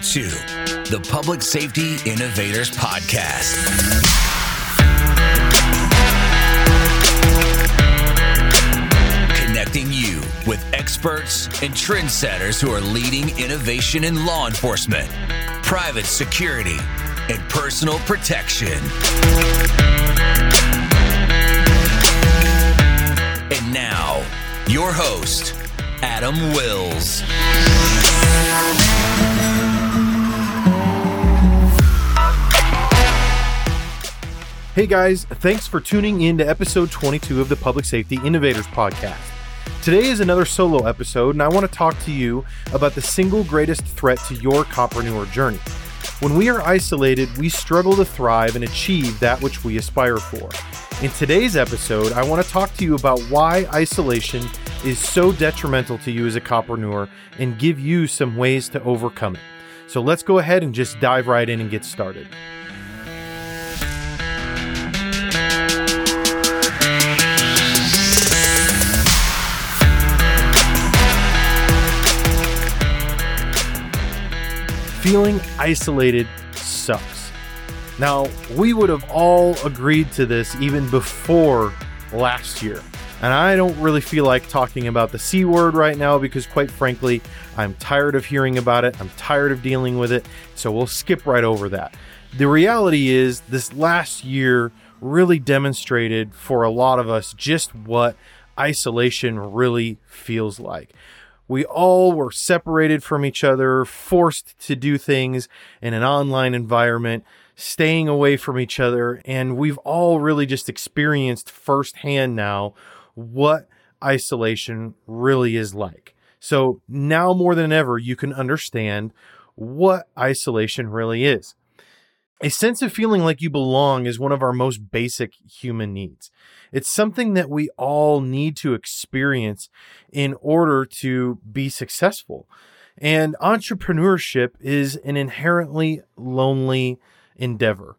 to the Public Safety Innovators Podcast. Connecting you with experts and trendsetters who are leading innovation in law enforcement, private security, and personal protection. And now, your host, Adam Wills. Hey guys, thanks for tuning in to episode 22 of the Public Safety Innovators Podcast. Today is another solo episode, and I want to talk to you about the single greatest threat to your copreneur journey. When we are isolated, we struggle to thrive and achieve that which we aspire for. In today's episode, I want to talk to you about why isolation is so detrimental to you as a copreneur and give you some ways to overcome it. So let's go ahead and just dive right in and get started. Feeling isolated sucks. Now, we would have all agreed to this even before last year. And I don't really feel like talking about the C word right now because, quite frankly, I'm tired of hearing about it. I'm tired of dealing with it. So we'll skip right over that. The reality is, this last year really demonstrated for a lot of us just what isolation really feels like. We all were separated from each other, forced to do things in an online environment, staying away from each other, and we've all really just experienced firsthand now what isolation really is like. So now more than ever, you can understand what isolation really is. A sense of feeling like you belong is one of our most basic human needs. It's something that we all need to experience in order to be successful. And entrepreneurship is an inherently lonely endeavor.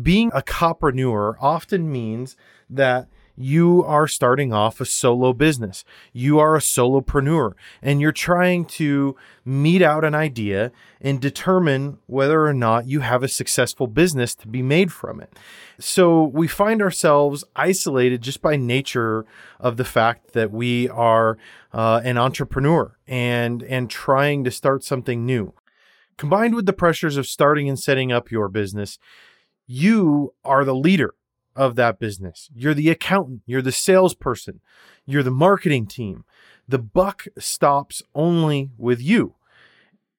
Being a copreneur often means that you are starting off a solo business. You are a solopreneur and you're trying to meet out an idea and determine whether or not you have a successful business to be made from it. So we find ourselves isolated just by nature of the fact that we are uh, an entrepreneur and and trying to start something new. Combined with the pressures of starting and setting up your business, you are the leader of that business. You're the accountant, you're the salesperson, you're the marketing team. The buck stops only with you.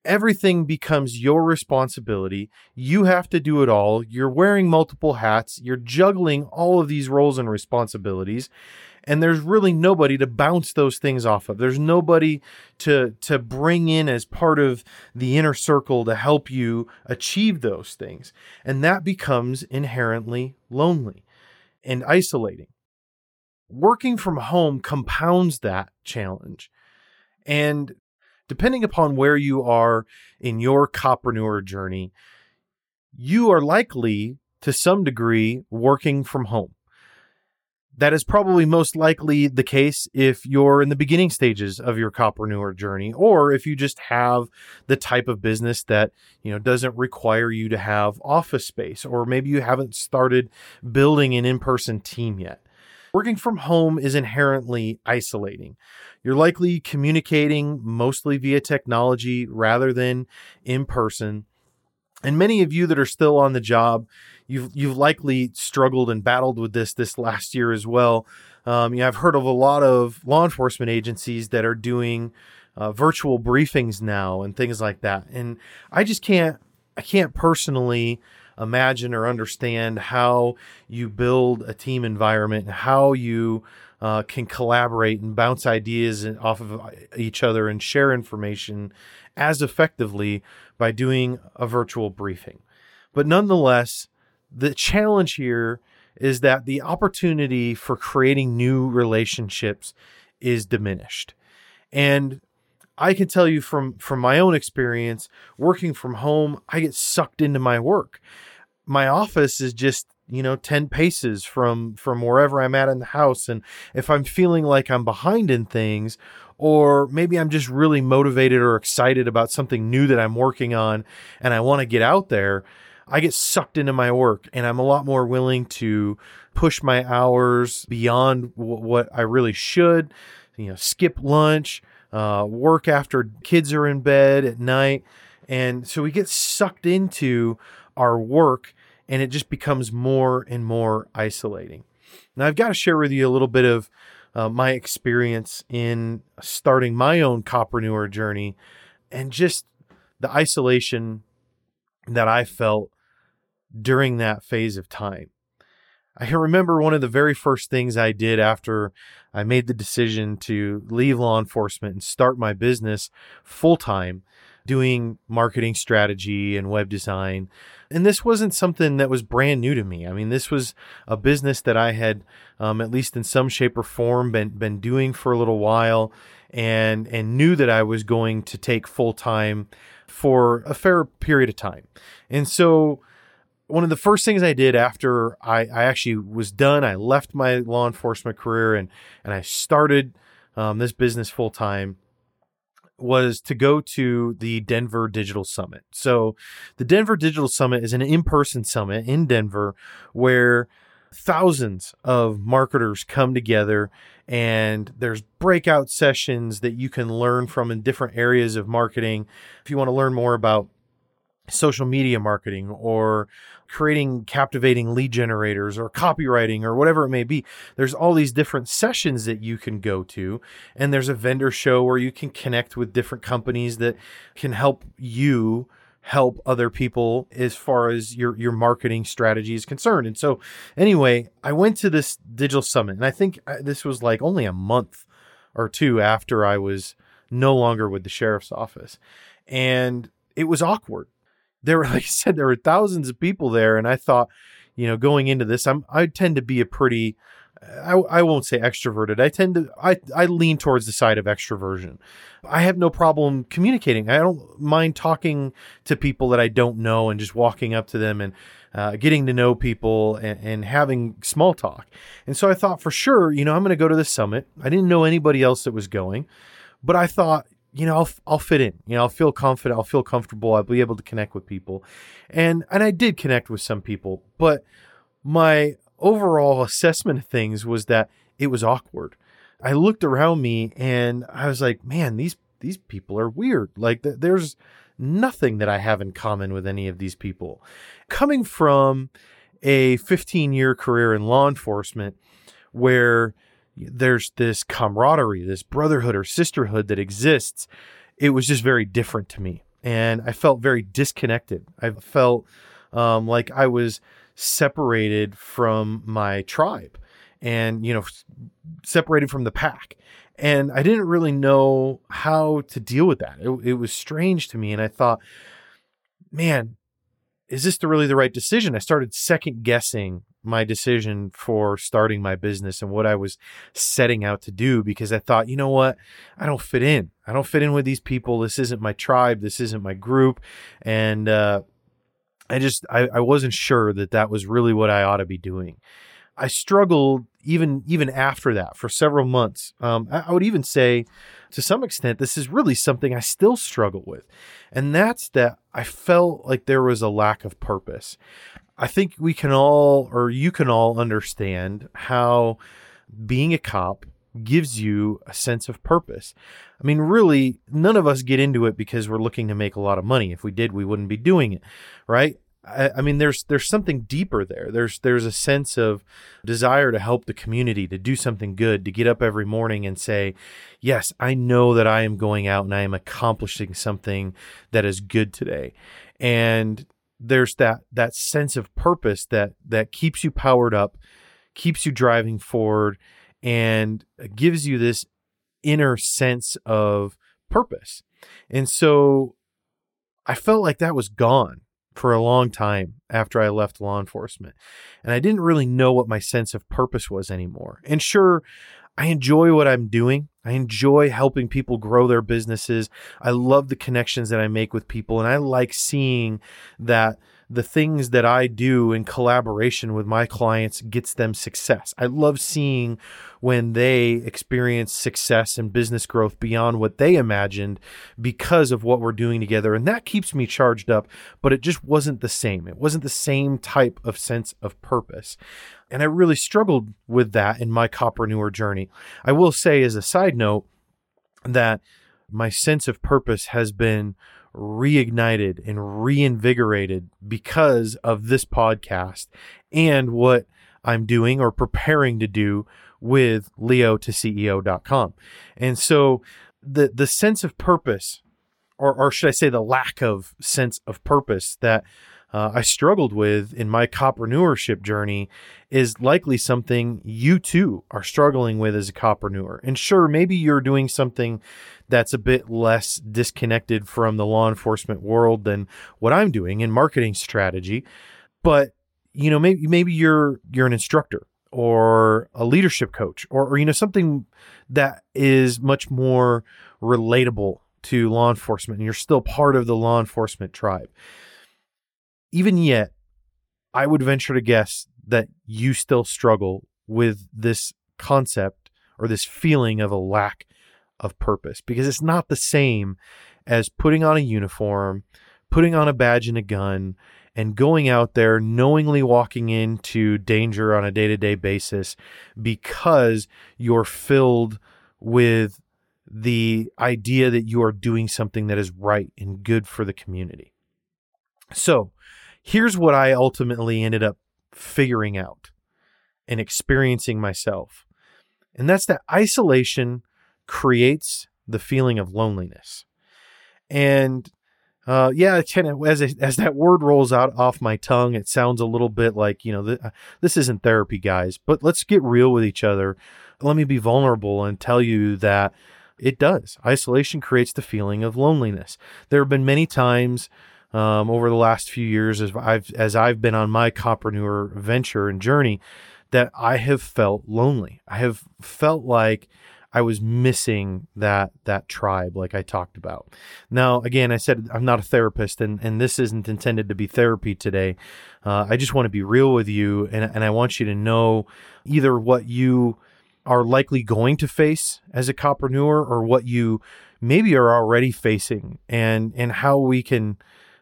Everything becomes your responsibility. You have to do it all. You're wearing multiple hats. You're juggling all of these roles and responsibilities and there's really nobody to bounce those things off of. There's nobody to to bring in as part of the inner circle to help you achieve those things. And that becomes inherently lonely and isolating. Working from home compounds that challenge. And depending upon where you are in your copreneur journey, you are likely to some degree working from home. That is probably most likely the case if you're in the beginning stages of your copreneur journey, or if you just have the type of business that you know doesn't require you to have office space, or maybe you haven't started building an in-person team yet. Working from home is inherently isolating. You're likely communicating mostly via technology rather than in person. And many of you that are still on the job, you've you've likely struggled and battled with this this last year as well. Um, you know, I've heard of a lot of law enforcement agencies that are doing uh, virtual briefings now and things like that, and I just can't I can't personally imagine or understand how you build a team environment and how you uh, can collaborate and bounce ideas off of each other and share information as effectively by doing a virtual briefing. But nonetheless, the challenge here is that the opportunity for creating new relationships is diminished. And I can tell you from from my own experience working from home, I get sucked into my work. My office is just you know 10 paces from from wherever i'm at in the house and if i'm feeling like i'm behind in things or maybe I'm just really motivated or excited about something new that I'm working on and I want to get out there, I get sucked into my work and I'm a lot more willing to push my hours beyond w- what I really should, you know, skip lunch, uh, work after kids are in bed at night. And so we get sucked into our work and it just becomes more and more isolating. Now, I've got to share with you a little bit of uh, my experience in starting my own copreneur journey and just the isolation that I felt during that phase of time. I remember one of the very first things I did after I made the decision to leave law enforcement and start my business full time doing marketing strategy and web design. And this wasn't something that was brand new to me. I mean, this was a business that I had, um, at least in some shape or form, been been doing for a little while, and and knew that I was going to take full time for a fair period of time. And so one of the first things I did after I, I actually was done, I left my law enforcement career and and I started um, this business full time was to go to the Denver Digital Summit. So, the Denver Digital Summit is an in person summit in Denver where thousands of marketers come together and there's breakout sessions that you can learn from in different areas of marketing. If you want to learn more about social media marketing or creating captivating lead generators or copywriting or whatever it may be. There's all these different sessions that you can go to. And there's a vendor show where you can connect with different companies that can help you help other people as far as your your marketing strategy is concerned. And so anyway, I went to this digital summit and I think uh, this was like only a month or two after I was no longer with the sheriff's office. And it was awkward there were, like I said, there were thousands of people there, and I thought, you know, going into this, I'm I tend to be a pretty I, I won't say extroverted. I tend to I, I lean towards the side of extroversion. I have no problem communicating. I don't mind talking to people that I don't know and just walking up to them and uh, getting to know people and, and having small talk. And so I thought for sure, you know, I'm going to go to the summit. I didn't know anybody else that was going, but I thought, you know, I'll, I'll fit in, you know, I'll feel confident, I'll feel comfortable, I'll be able to connect with people. And, and I did connect with some people, but my overall assessment of things was that it was awkward. I looked around me and I was like, man, these, these people are weird. Like th- there's nothing that I have in common with any of these people. Coming from a 15 year career in law enforcement where there's this camaraderie, this brotherhood or sisterhood that exists. It was just very different to me. And I felt very disconnected. I felt um, like I was separated from my tribe and, you know, separated from the pack. And I didn't really know how to deal with that. It, it was strange to me. And I thought, man, is this the really the right decision? I started second guessing my decision for starting my business and what I was setting out to do because I thought, you know what? I don't fit in. I don't fit in with these people. This isn't my tribe. This isn't my group. And, uh, I just, I, I wasn't sure that that was really what I ought to be doing. I struggled even, even after that for several months. Um, I, I would even say to some extent, this is really something I still struggle with. And that's that I felt like there was a lack of purpose. I think we can all, or you can all understand how being a cop gives you a sense of purpose. I mean, really, none of us get into it because we're looking to make a lot of money. If we did, we wouldn't be doing it, right? I, mean, there's there's something deeper there. There's there's a sense of desire to help the community, to do something good, to get up every morning and say, "Yes, I know that I am going out and I am accomplishing something that is good today." And there's that that sense of purpose that that keeps you powered up, keeps you driving forward, and gives you this inner sense of purpose. And so I felt like that was gone for a long time after I left law enforcement. And I didn't really know what my sense of purpose was anymore. And sure, I enjoy what I'm doing. I enjoy helping people grow their businesses. I love the connections that I make with people and I like seeing that the things that I do in collaboration with my clients gets them success. I love seeing when they experience success and business growth beyond what they imagined because of what we're doing together. And that keeps me charged up, but it just wasn't the same. It wasn't the same type of sense of purpose. And I really struggled with that in my Copreneur journey. I will say, as a side note, that my sense of purpose has been reignited and reinvigorated because of this podcast and what I'm doing or preparing to do with leo to ceo.com. And so the the sense of purpose or or should I say the lack of sense of purpose that uh, I struggled with in my copreneurship journey is likely something you too are struggling with as a copreneur. And sure, maybe you're doing something that's a bit less disconnected from the law enforcement world than what I'm doing in marketing strategy, but you know, maybe maybe you're you're an instructor or a leadership coach or, or you know something that is much more relatable to law enforcement and you're still part of the law enforcement tribe even yet, I would venture to guess that you still struggle with this concept or this feeling of a lack of purpose because it's not the same as putting on a uniform, putting on a badge and a gun, and going out there knowingly walking into danger on a day to day basis because you're filled with the idea that you are doing something that is right and good for the community. So, here's what I ultimately ended up figuring out and experiencing myself. And that's that isolation creates the feeling of loneliness. And uh, yeah, as as that word rolls out off my tongue, it sounds a little bit like you know th- this isn't therapy, guys. But let's get real with each other. Let me be vulnerable and tell you that it does. Isolation creates the feeling of loneliness. There have been many times um, over the last few years as I've as I've been on my Copreneur venture and journey that I have felt lonely. I have felt like I was missing that that tribe like I talked about. Now, again, I said I'm not a therapist and, and this isn't intended to be therapy today. Uh, I just want to be real with you and, and I want you to know either what you are likely going to face as a copreneur or what you maybe are already facing and and how we can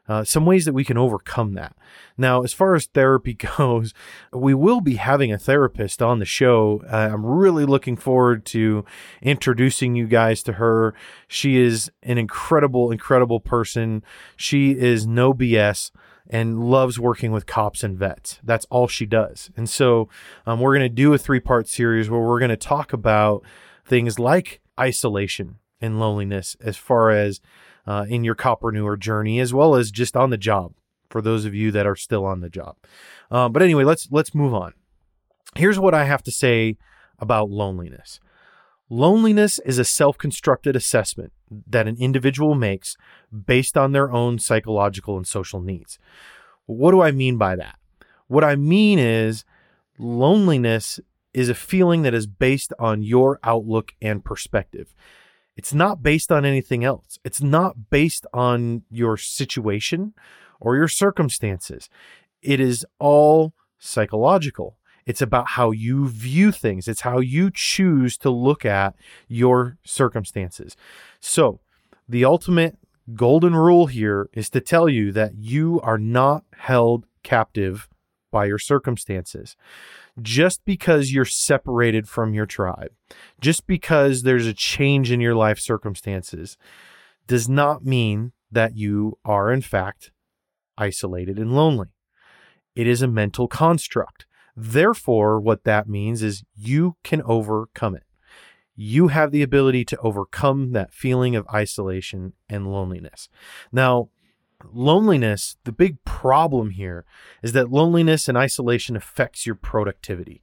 uh, some ways that we can overcome that. Now, as far as therapy goes, we will be having a therapist on the show. Uh, I'm really looking forward to introducing you guys to her. She is an incredible, incredible person. She is no BS and loves working with cops and vets. That's all she does. And so um, we're going to do a three part series where we're going to talk about things like isolation and loneliness as far as uh, in your copreneur journey, as well as just on the job for those of you that are still on the job. Um, but anyway, let's let's move on. Here's what I have to say about loneliness. Loneliness is a self constructed assessment that an individual makes based on their own psychological and social needs. What do I mean by that? What I mean is loneliness is a feeling that is based on your outlook and perspective. It's not based on anything else. It's not based on your situation or your circumstances. It is all psychological. It's about how you view things. It's how you choose to look at your circumstances. So, the ultimate golden rule here is to tell you that you are not held captive by your circumstances just because you're separated from your tribe, just because there's a change in your life circumstances, does not mean that you are, in fact, isolated and lonely. It is a mental construct. Therefore, what that means is you can overcome it. You have the ability to overcome that feeling of isolation and loneliness. Now, loneliness, the big problem here is that loneliness and isolation affects your productivity.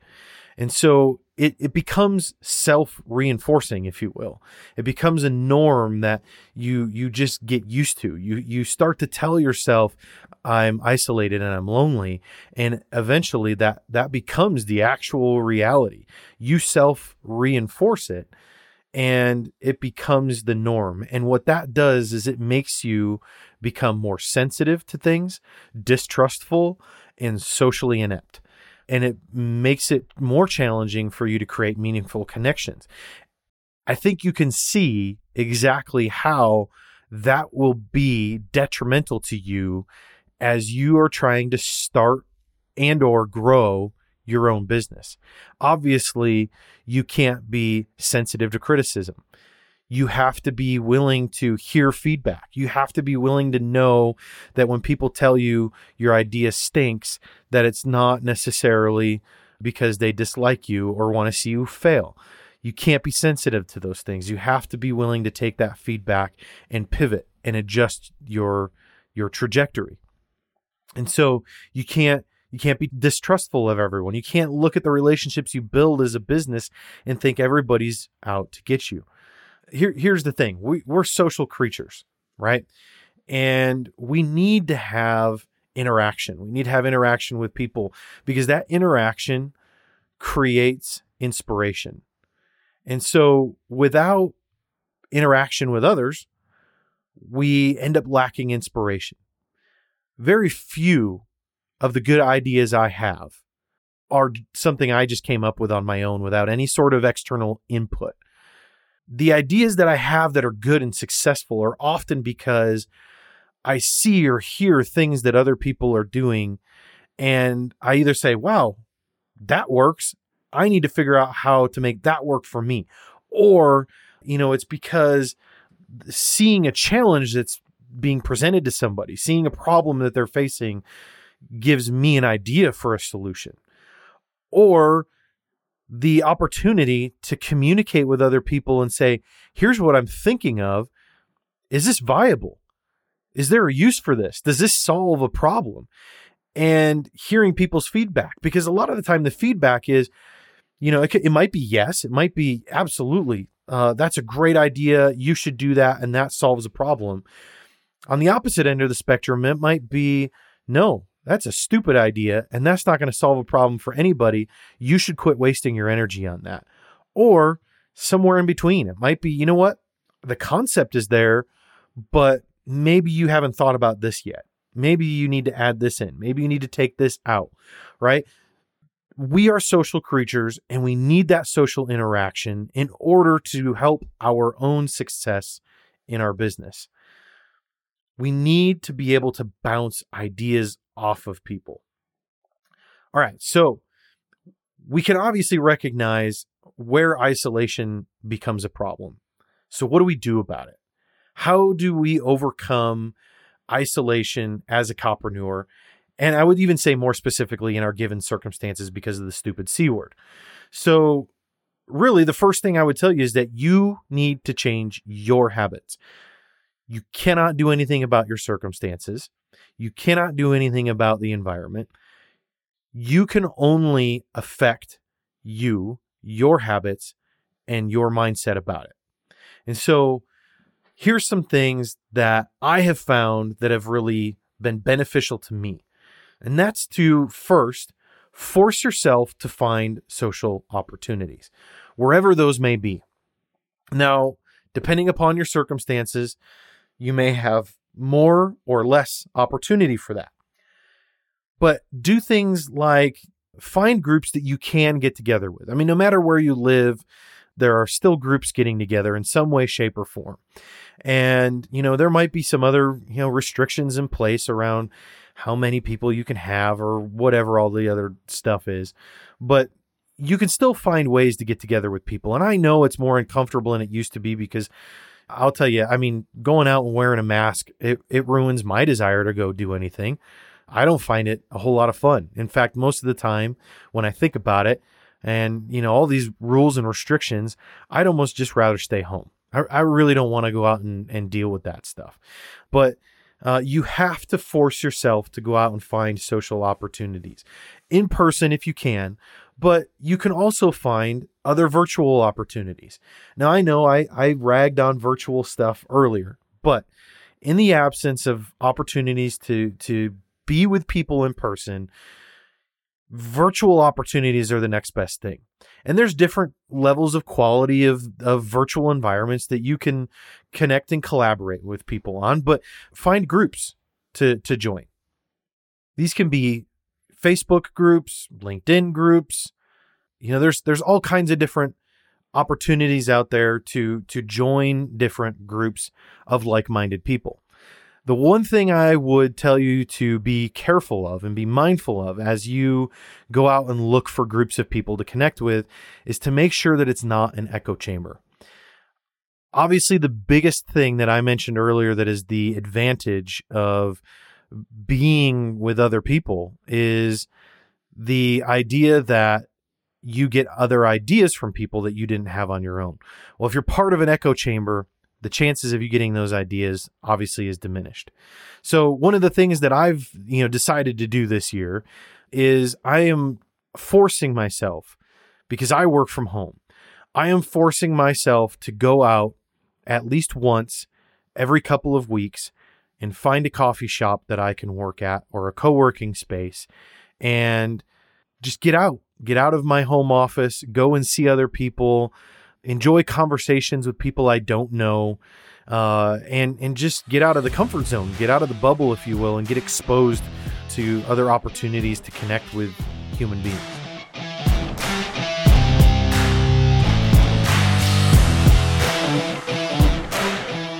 And so it, it becomes self reinforcing, if you will. It becomes a norm that you you just get used to. You you start to tell yourself, I'm isolated and I'm lonely. And eventually that that becomes the actual reality. You self reinforce it and it becomes the norm. And what that does is it makes you become more sensitive to things, distrustful, and socially inept. And it makes it more challenging for you to create meaningful connections. I think you can see exactly how that will be detrimental to you as you are trying to start and or grow your own business. Obviously, you can't be sensitive to criticism. You have to be willing to hear feedback. You have to be willing to know that when people tell you your idea stinks, that it's not necessarily because they dislike you or want to see you fail. You can't be sensitive to those things. You have to be willing to take that feedback and pivot and adjust your your trajectory. And so you can't you can't be distrustful of everyone. You can't look at the relationships you build as a business and think everybody's out to get you. Here, here's the thing we, we're social creatures, right? And we need to have interaction. We need to have interaction with people because that interaction creates inspiration. And so without interaction with others, we end up lacking inspiration. Very few of the good ideas I have are something I just came up with on my own without any sort of external input. The ideas that I have that are good and successful are often because I see or hear things that other people are doing. And I either say, wow, that works. I need to figure out how to make that work for me. Or, you know, it's because seeing a challenge that's being presented to somebody, seeing a problem that they're facing, gives me an idea for a solution or the opportunity to communicate with other people and say, here's what I'm thinking of. Is this viable? Is there a use for this? Does this solve a problem? And hearing people's feedback, because a lot of the time the feedback is, you know, it, it might be yes, it might be absolutely, uh, that's a great idea. You should do that. And that solves a problem. On the opposite end of the spectrum, it might be, no, that's a stupid idea, and that's not going to solve a problem for anybody. You should quit wasting your energy on that. Or somewhere in between. It might be, you know what? The concept is there, but maybe you haven't thought about this yet. Maybe you need to add this in. Maybe you need to take this out, right? We are social creatures and we need that social interaction in order to help our own success in our business. We need to be able to bounce ideas off of people. All right, so we can obviously recognize where isolation becomes a problem. So, what do we do about it? How do we overcome isolation as a copreneur? And I would even say more specifically in our given circumstances because of the stupid C word. So, really, the first thing I would tell you is that you need to change your habits. You cannot do anything about your circumstances. You cannot do anything about the environment. You can only affect you, your habits, and your mindset about it. And so here's some things that I have found that have really been beneficial to me. And that's to first force yourself to find social opportunities, wherever those may be. Now, depending upon your circumstances, you may have more or less opportunity for that. But do things like find groups that you can get together with. I mean, no matter where you live, there are still groups getting together in some way, shape, or form. And, you know, there might be some other, you know, restrictions in place around how many people you can have or whatever all the other stuff is. But you can still find ways to get together with people. And I know it's more uncomfortable than it used to be because I'll tell you, I mean, going out and wearing a mask, it, it ruins my desire to go do anything. I don't find it a whole lot of fun. In fact, most of the time when I think about it and, you know, all these rules and restrictions, I'd almost just rather stay home. I, I really don't want to go out and, and deal with that stuff. But uh, you have to force yourself to go out and find social opportunities in person if you can, but you can also find other virtual opportunities. Now, I know I, I ragged on virtual stuff earlier, but in the absence of opportunities to, to be with people in person, virtual opportunities are the next best thing. And there's different levels of quality of, of virtual environments that you can connect and collaborate with people on, but find groups to, to join. These can be Facebook groups, LinkedIn groups. You know, there's there's all kinds of different opportunities out there to to join different groups of like-minded people. The one thing I would tell you to be careful of and be mindful of as you go out and look for groups of people to connect with is to make sure that it's not an echo chamber. Obviously, the biggest thing that I mentioned earlier that is the advantage of being with other people is the idea that you get other ideas from people that you didn't have on your own. Well, if you're part of an echo chamber, the chances of you getting those ideas obviously is diminished. So one of the things that I've, you know, decided to do this year is I am forcing myself because I work from home. I am forcing myself to go out at least once every couple of weeks and find a coffee shop that I can work at or a co-working space and just get out get out of my home office, go and see other people, enjoy conversations with people I don't know, uh, and and just get out of the comfort zone, get out of the bubble, if you will, and get exposed to other opportunities to connect with human beings.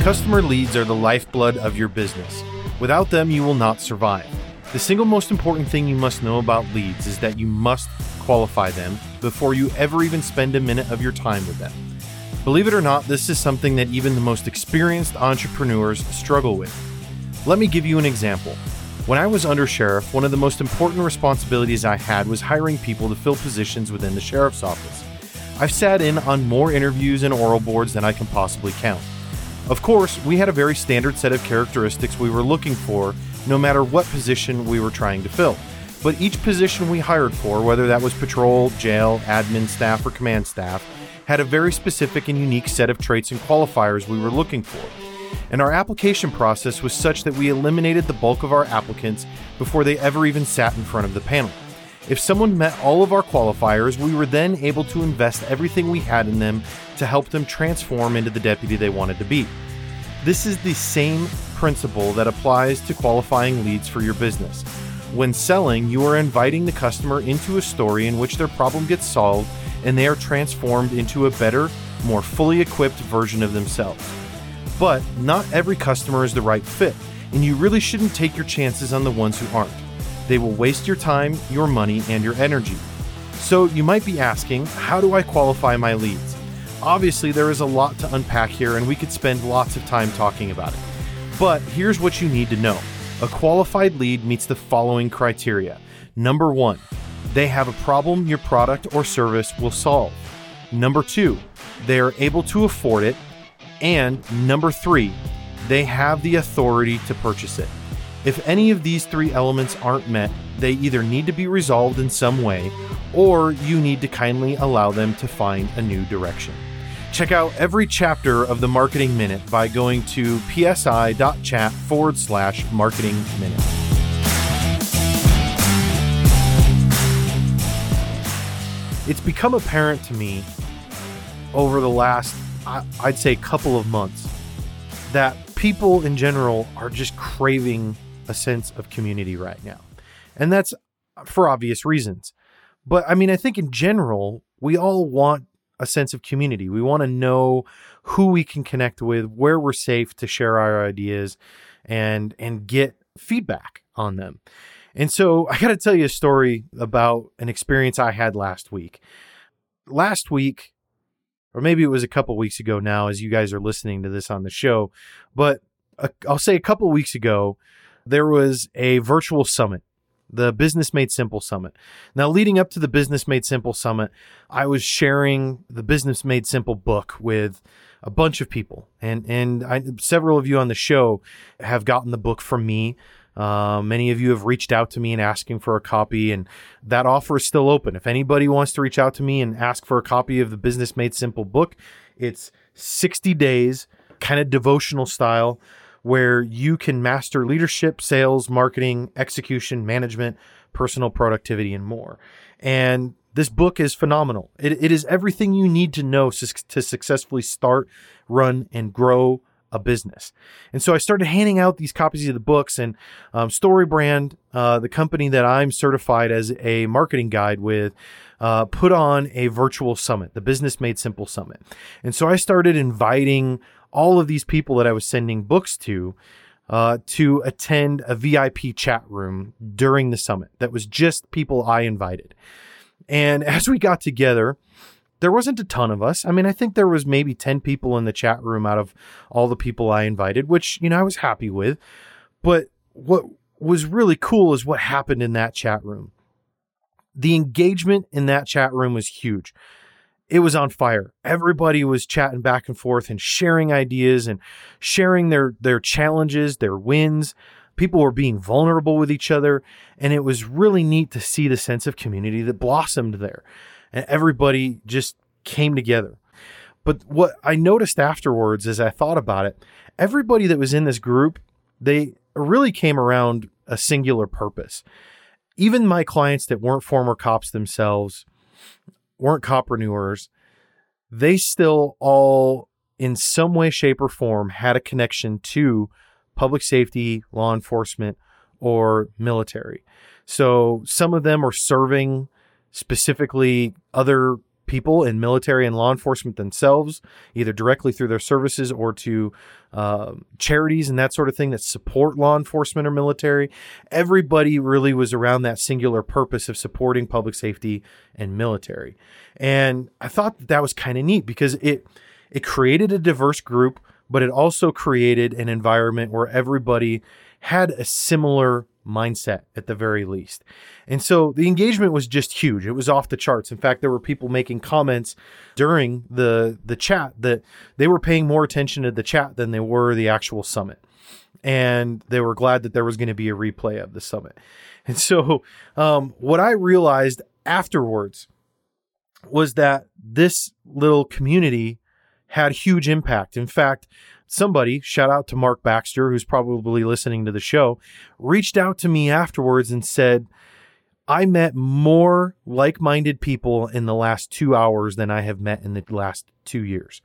Customer leads are the lifeblood of your business. Without them, you will not survive. The single most important thing you must know about leads is that you must qualify them before you ever even spend a minute of your time with them. Believe it or not, this is something that even the most experienced entrepreneurs struggle with. Let me give you an example. When I was under sheriff, one of the most important responsibilities I had was hiring people to fill positions within the sheriff's office. I've sat in on more interviews and oral boards than I can possibly count. Of course, we had a very standard set of characteristics we were looking for, no matter what position we were trying to fill. But each position we hired for, whether that was patrol, jail, admin staff, or command staff, had a very specific and unique set of traits and qualifiers we were looking for. And our application process was such that we eliminated the bulk of our applicants before they ever even sat in front of the panel. If someone met all of our qualifiers, we were then able to invest everything we had in them to help them transform into the deputy they wanted to be. This is the same principle that applies to qualifying leads for your business. When selling, you are inviting the customer into a story in which their problem gets solved and they are transformed into a better, more fully equipped version of themselves. But not every customer is the right fit, and you really shouldn't take your chances on the ones who aren't. They will waste your time, your money, and your energy. So you might be asking, how do I qualify my leads? Obviously, there is a lot to unpack here, and we could spend lots of time talking about it. But here's what you need to know. A qualified lead meets the following criteria. Number one, they have a problem your product or service will solve. Number two, they are able to afford it. And number three, they have the authority to purchase it. If any of these three elements aren't met, they either need to be resolved in some way or you need to kindly allow them to find a new direction. Check out every chapter of the Marketing Minute by going to psi.chat forward slash marketing minute. It's become apparent to me over the last, I'd say, couple of months that people in general are just craving a sense of community right now. And that's for obvious reasons. But I mean, I think in general, we all want a sense of community. We want to know who we can connect with, where we're safe to share our ideas and and get feedback on them. And so I got to tell you a story about an experience I had last week. Last week, or maybe it was a couple weeks ago now as you guys are listening to this on the show, but i I'll say a couple weeks ago there was a virtual summit the Business Made Simple Summit. Now, leading up to the Business Made Simple Summit, I was sharing the Business Made Simple book with a bunch of people, and and I, several of you on the show have gotten the book from me. Uh, many of you have reached out to me and asking for a copy, and that offer is still open. If anybody wants to reach out to me and ask for a copy of the Business Made Simple book, it's 60 days, kind of devotional style where you can master leadership, sales, marketing, execution, management, personal productivity, and more. And This book is phenomenal. It, it is everything you need to know to, to successfully start, run, and grow a business. And so I started handing out these copies of the books and um, StoryBrand, uh, the company that I'm certified as a marketing guide with, uh, put on a virtual summit, the Business Made Simple Summit. And so I started inviting all of these people that I was sending books to uh, to attend a VIP chat room during the summit that was just people I invited. And as we got together, there wasn't a ton of us. I mean, I think there was maybe 10 people in the chat room out of all the people I invited, which, you know, I was happy with. But what was really cool is what happened in that chat room. The engagement in that chat room was huge. It was on fire. Everybody was chatting back and forth and sharing ideas and sharing their their challenges, their wins. People were being vulnerable with each other, and it was really neat to see the sense of community that blossomed there and everybody just came together. But what I noticed afterwards as I thought about it, everybody that was in this group, they really came around a singular purpose. Even my clients that weren't former cops themselves, weren't copreneurs, they still all, in some way, shape, or form, had a connection to public safety, law enforcement, or military. So some of them are serving specifically other people in military and law enforcement themselves, either directly through their services or to uh, charities and that sort of thing that support law enforcement or military. Everybody really was around that singular purpose of supporting public safety and military. And I thought that, that was kind of neat because it it created a diverse group, but it also created an environment where everybody had a similar mindset at the very least. And so the engagement was just huge. It was off the charts. In fact, there were people making comments during the the chat that they were paying more attention to the chat than they were the actual summit. And they were glad that there was going to be a replay of the summit. And so um, what I realized afterwards was that this little community had huge impact. In fact, somebody, shout out to Mark Baxter, who's probably listening to the show, reached out to me afterwards and said, I met more like minded people in the last two hours than I have met in the last two years.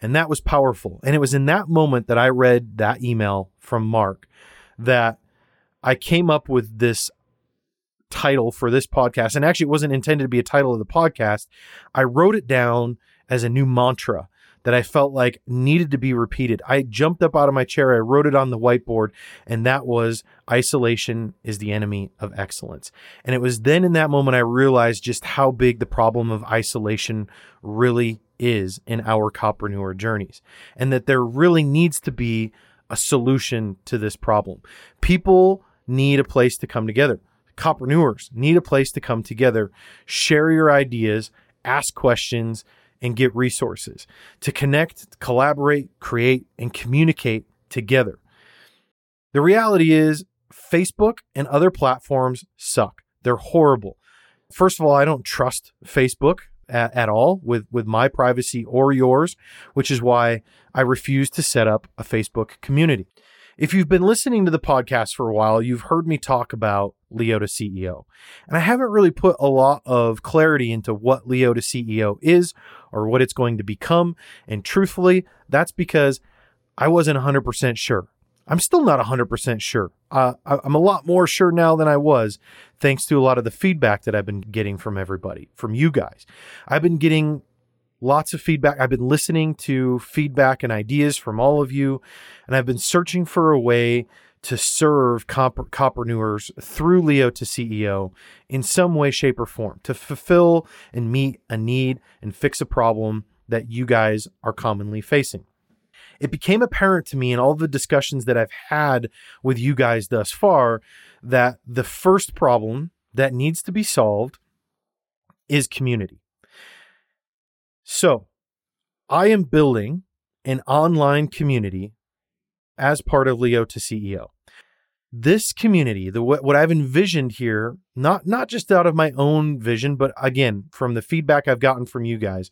And that was powerful. And it was in that moment that I read that email from Mark that I came up with this title for this podcast. And actually, it wasn't intended to be a title of the podcast. I wrote it down as a new mantra that I felt like needed to be repeated. I jumped up out of my chair, I wrote it on the whiteboard, and that was isolation is the enemy of excellence. And it was then in that moment I realized just how big the problem of isolation really is in our copreneur journeys, and that there really needs to be a solution to this problem. People need a place to come together. Copreneurs need a place to come together, share your ideas, ask questions, and get resources to connect, collaborate, create, and communicate together. The reality is, Facebook and other platforms suck. They're horrible. First of all, I don't trust Facebook at, at, all with, with my privacy or yours, which is why I refuse to set up a Facebook community. If you've been listening to the podcast for a while, you've heard me talk about Leo to CEO. And I haven't really put a lot of clarity into what Leo to CEO is or what it's going to become. And truthfully, that's because I wasn't 100% sure. I'm still not 100% sure. Uh, I'm a lot more sure now than I was, thanks to a lot of the feedback that I've been getting from everybody, from you guys. I've been getting lots of feedback. I've been listening to feedback and ideas from all of you, and I've been searching for a way to serve cop- copreneurs through Leo to CEO in some way, shape, or form to fulfill and meet a need and fix a problem that you guys are commonly facing. It became apparent to me in all the discussions that I've had with you guys thus far that the first problem that needs to be solved is community. So I am building an online community as part of Leo to CEO. This community, the what I've envisioned here, not not just out of my own vision, but again from the feedback I've gotten from you guys,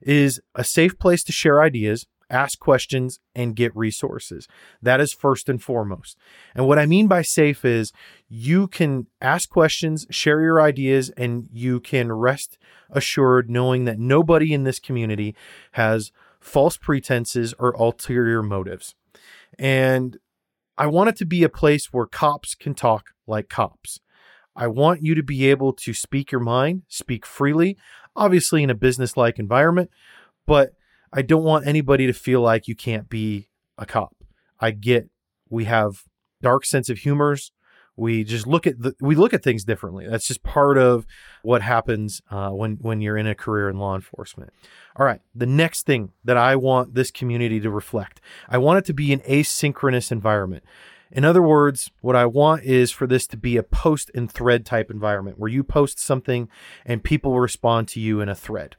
is a safe place to share ideas, ask questions, and get resources. That is first and foremost. And what I mean by safe is you can ask questions, share your ideas, and you can rest assured knowing that nobody in this community has false pretenses or ulterior motives. And I want it to be a place where cops can talk like cops. I want you to be able to speak your mind, speak freely, obviously in a business like environment, but I don't want anybody to feel like you can't be a cop. I get we have dark sense of humors. We just look at the, we look at things differently. That's just part of what happens uh, when when you're in a career in law enforcement. All right, the next thing that I want this community to reflect, I want it to be an asynchronous environment. In other words, what I want is for this to be a post and thread type environment where you post something and people respond to you in a thread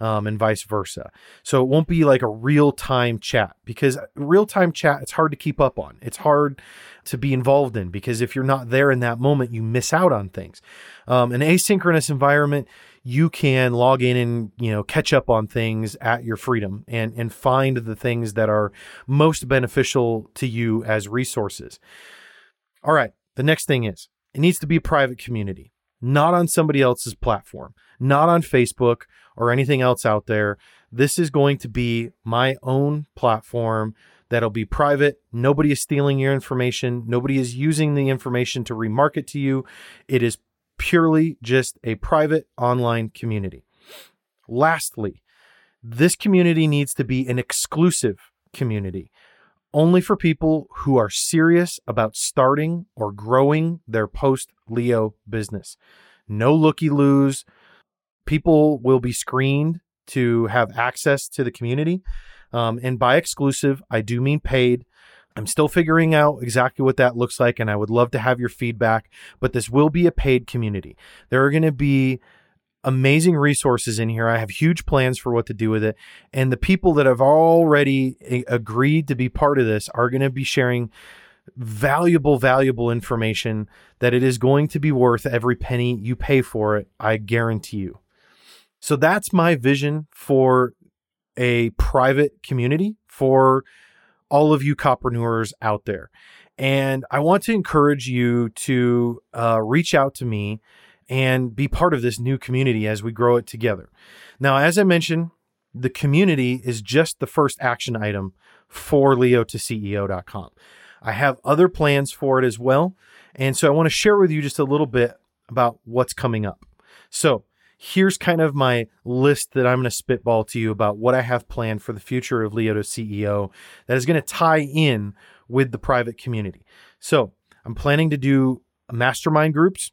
um, and vice versa. So it won't be like a real time chat because real time chat, it's hard to keep up on. It's hard to be involved in because if you're not there in that moment, you miss out on things. Um, an asynchronous environment, you can log in and you know catch up on things at your freedom and and find the things that are most beneficial to you as resources. All right, the next thing is it needs to be a private community, not on somebody else's platform, not on Facebook or anything else out there. This is going to be my own platform that'll be private. Nobody is stealing your information. Nobody is using the information to remarket to you. It is purely just a private online community. Lastly, this community needs to be an exclusive community only for people who are serious about starting or growing their post Leo business. No looky loos, people will be screened to have access to the community. Um, and by exclusive, I do mean paid. I'm still figuring out exactly what that looks like, and I would love to have your feedback. But this will be a paid community. There are going to be amazing resources in here. I have huge plans for what to do with it. And the people that have already a- agreed to be part of this are going to be sharing valuable, valuable information that it is going to be worth every penny you pay for it. I guarantee you. So that's my vision for a private community for all of you copreneurs out there. And I want to encourage you to uh, reach out to me and be part of this new community as we grow it together. Now, as I mentioned, the community is just the first action item for Leo to CEO.com. I have other plans for it as well. And so I want to share with you just a little bit about what's coming up. So, here's kind of my list that I'm going to spitball to you about what I have planned for the future of Leo to CEO that is going to tie in with the private community. So I'm planning to do mastermind groups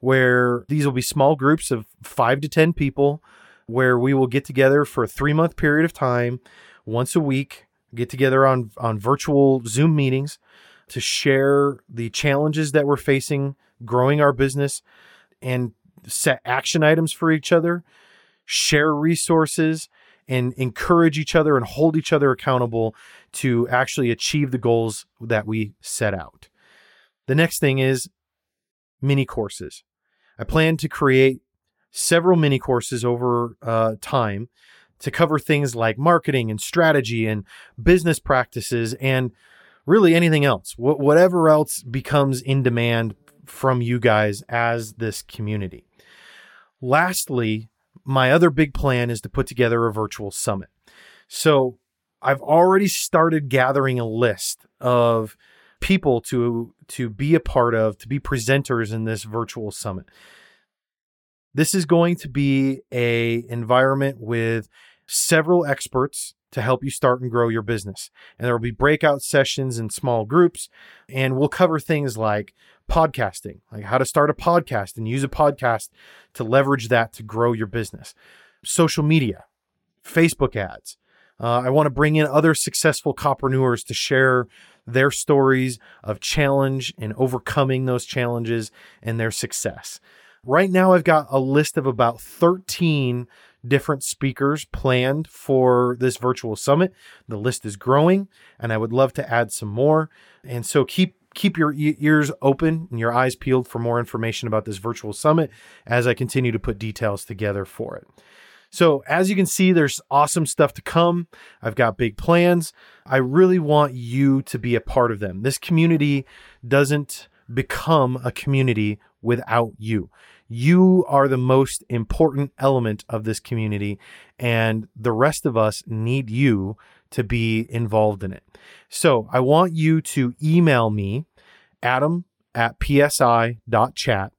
where these will be small groups of five to 10 people where we will get together for a three month period of time once a week, get together on, on virtual Zoom meetings to share the challenges that we're facing growing our business and set action items for each other, share resources, and encourage each other and hold each other accountable to actually achieve the goals that we set out. The next thing is mini courses. I plan to create several mini courses over uh, time to cover things like marketing and strategy and business practices and really anything else, Wh- whatever else becomes in demand from you guys as this community. Lastly, my other big plan is to put together a virtual summit. So I've already started gathering a list of people to to be a part of, to be presenters in this virtual summit. This is going to be a environment with several experts to help you start and grow your business. And there will be breakout sessions in small groups and we'll cover things like podcasting, like how to start a podcast and use a podcast to leverage that to grow your business. Social media, Facebook ads. Uh, I want to bring in other successful copreneurs to share their stories of challenge and overcoming those challenges and their success. Right now, I've got a list of about 13 different speakers planned for this virtual summit. The list is growing, and I would love to add some more. And so keep keep your ears open and your eyes peeled for more information about this virtual summit as I continue to put details together for it. So, as you can see, there's awesome stuff to come. I've got big plans. I really want you to be a part of them. This community doesn't become a community without you. You are the most important element of this community, and the rest of us need you to be involved in it. So, I want you to email me, adam at psi.chat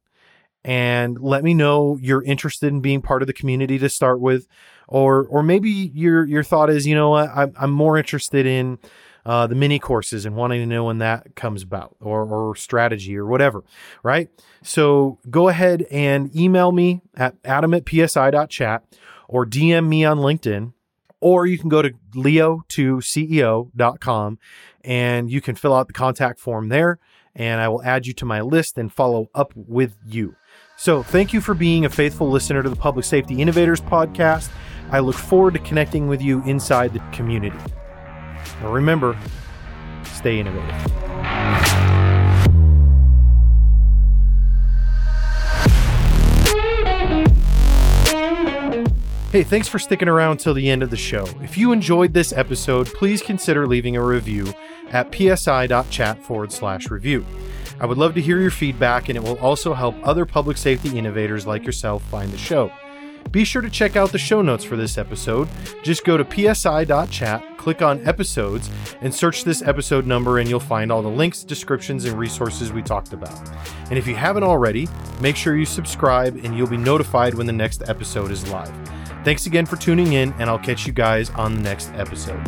and let me know you're interested in being part of the community to start with or or maybe your your thought is you know what I'm, I'm more interested in uh, the mini courses and wanting to know when that comes about or, or strategy or whatever right so go ahead and email me at adam at psi.chat or dm me on linkedin or you can go to leo2ceo.com and you can fill out the contact form there and I will add you to my list and follow up with you. So, thank you for being a faithful listener to the Public Safety Innovators podcast. I look forward to connecting with you inside the community. Now, remember, stay innovative. Hey, thanks for sticking around till the end of the show. If you enjoyed this episode, please consider leaving a review at psi.chat forward slash review. I would love to hear your feedback, and it will also help other public safety innovators like yourself find the show. Be sure to check out the show notes for this episode. Just go to psi.chat, click on episodes, and search this episode number, and you'll find all the links, descriptions, and resources we talked about. And if you haven't already, make sure you subscribe, and you'll be notified when the next episode is live. Thanks again for tuning in, and I'll catch you guys on the next episode.